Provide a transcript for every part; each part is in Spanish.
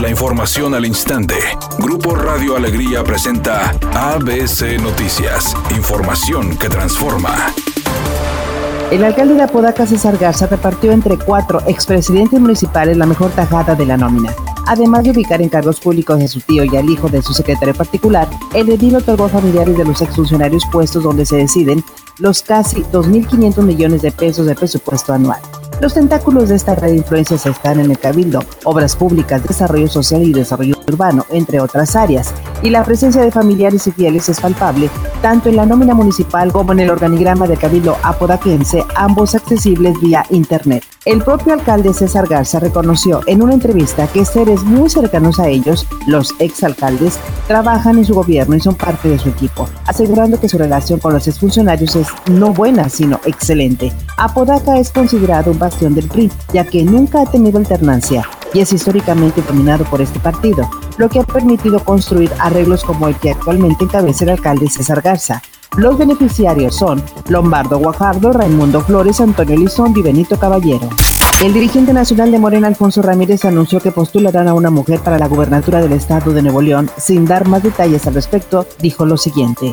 La información al instante. Grupo Radio Alegría presenta ABC Noticias. Información que transforma. El alcalde de Apodaca, César Garza, repartió entre cuatro expresidentes municipales la mejor tajada de la nómina. Además de ubicar en cargos públicos a su tío y al hijo de su secretario particular, el edil otorgó a familiares de los exfuncionarios puestos donde se deciden los casi 2.500 millones de pesos de presupuesto anual. Los tentáculos de esta red de influencias están en el cabildo, obras públicas, desarrollo social y desarrollo urbano, entre otras áreas, y la presencia de familiares y fieles es palpable tanto en la nómina municipal como en el organigrama del cabildo apodaquense, ambos accesibles vía internet. El propio alcalde César Garza reconoció en una entrevista que seres muy cercanos a ellos, los exalcaldes, trabajan en su gobierno y son parte de su equipo, asegurando que su relación con los exfuncionarios es no buena, sino excelente. Apodaca es considerado un bastión del PRI, ya que nunca ha tenido alternancia y es históricamente dominado por este partido, lo que ha permitido construir arreglos como el que actualmente encabeza el alcalde César Garza. Los beneficiarios son Lombardo Guajardo, Raimundo Flores, Antonio Lizondo y Benito Caballero. El dirigente nacional de Morena, Alfonso Ramírez, anunció que postularán a una mujer para la gubernatura del estado de Nuevo León. Sin dar más detalles al respecto, dijo lo siguiente.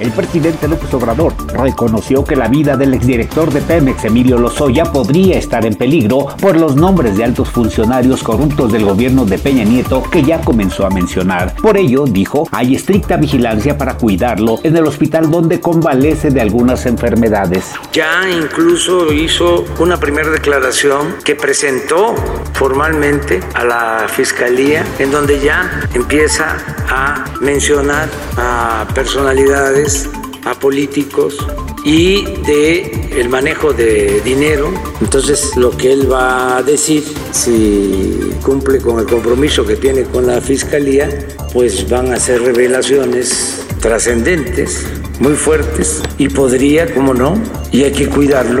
El presidente López Obrador reconoció que la vida del exdirector de Pemex, Emilio Lozoya, podría estar en peligro por los nombres de altos funcionarios corruptos del gobierno de Peña Nieto que ya comenzó a mencionar. Por ello, dijo, hay estricta vigilancia para cuidarlo en el hospital donde convalece de algunas enfermedades. Ya incluso hizo una primera declaración que presentó formalmente a la Fiscalía, en donde ya empieza a mencionar a personalidades a políticos y de el manejo de dinero. Entonces, lo que él va a decir, si cumple con el compromiso que tiene con la fiscalía, pues van a ser revelaciones trascendentes, muy fuertes y podría, como no, y hay que cuidarlo.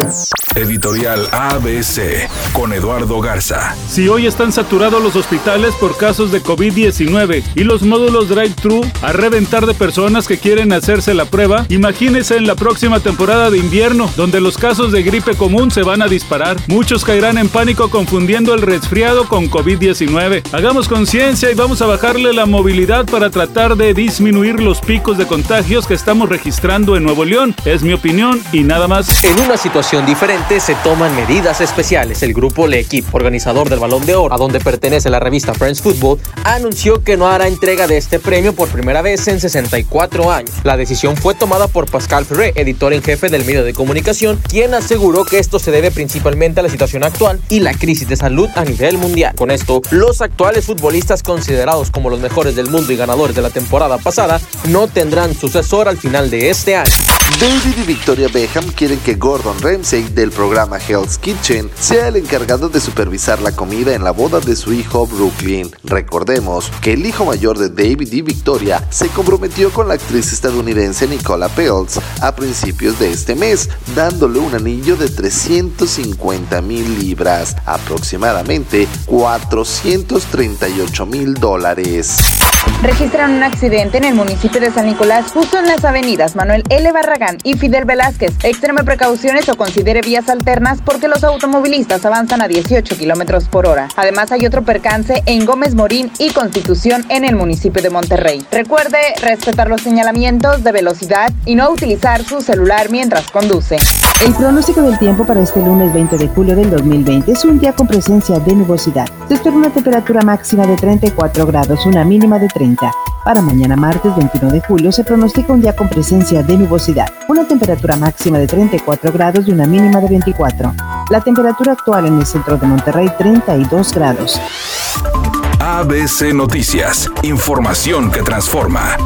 Editorial ABC con Eduardo Garza. Si hoy están saturados los hospitales por casos de COVID-19 y los módulos drive-thru a reventar de personas que quieren hacerse la prueba, imagínese en la próxima temporada de invierno, donde los casos de gripe común se van a disparar. Muchos caerán en pánico confundiendo el resfriado con COVID-19. Hagamos conciencia y vamos a bajarle la movilidad para tratar de disminuir los picos de contagios que estamos registrando en Nuevo León. Es mi opinión y nada más. En una situación diferente, se toman medidas especiales. El grupo L'Equipe, organizador del Balón de Oro, a donde pertenece la revista Friends Football, anunció que no hará entrega de este premio por primera vez en 64 años. La decisión fue tomada por Pascal Ferré, editor en jefe del medio de comunicación, quien aseguró que esto se debe principalmente a la situación actual y la crisis de salud a nivel mundial. Con esto, los actuales futbolistas considerados como los mejores del mundo y ganadores de la temporada pasada no tendrán sucesor al final de este año. David y Victoria Beckham quieren que Gordon Ramsay del programa Hell's Kitchen sea el encargado de supervisar la comida en la boda de su hijo Brooklyn. Recordemos que el hijo mayor de David y Victoria se comprometió con la actriz estadounidense Nicola Peltz a principios de este mes, dándole un anillo de 350 mil libras, aproximadamente 438 mil dólares. Registran un accidente en el municipio de San Nicolás, justo en las avenidas Manuel L. Barragán y Fidel Velázquez. Extreme precauciones o considere vías alternas porque los automovilistas avanzan a 18 kilómetros por hora. Además, hay otro percance en Gómez Morín y Constitución en el municipio de Monterrey. Recuerde respetar los señalamientos de velocidad y no utilizar su celular mientras conduce. El pronóstico del tiempo para este lunes 20 de julio del 2020 es un día con presencia de nubosidad. Se espera una temperatura máxima de 34 grados, una mínima de 30. Para mañana martes 21 de julio se pronostica un día con presencia de nubosidad, una temperatura máxima de 34 grados y una mínima de 24. La temperatura actual en el centro de Monterrey 32 grados. ABC Noticias, información que transforma.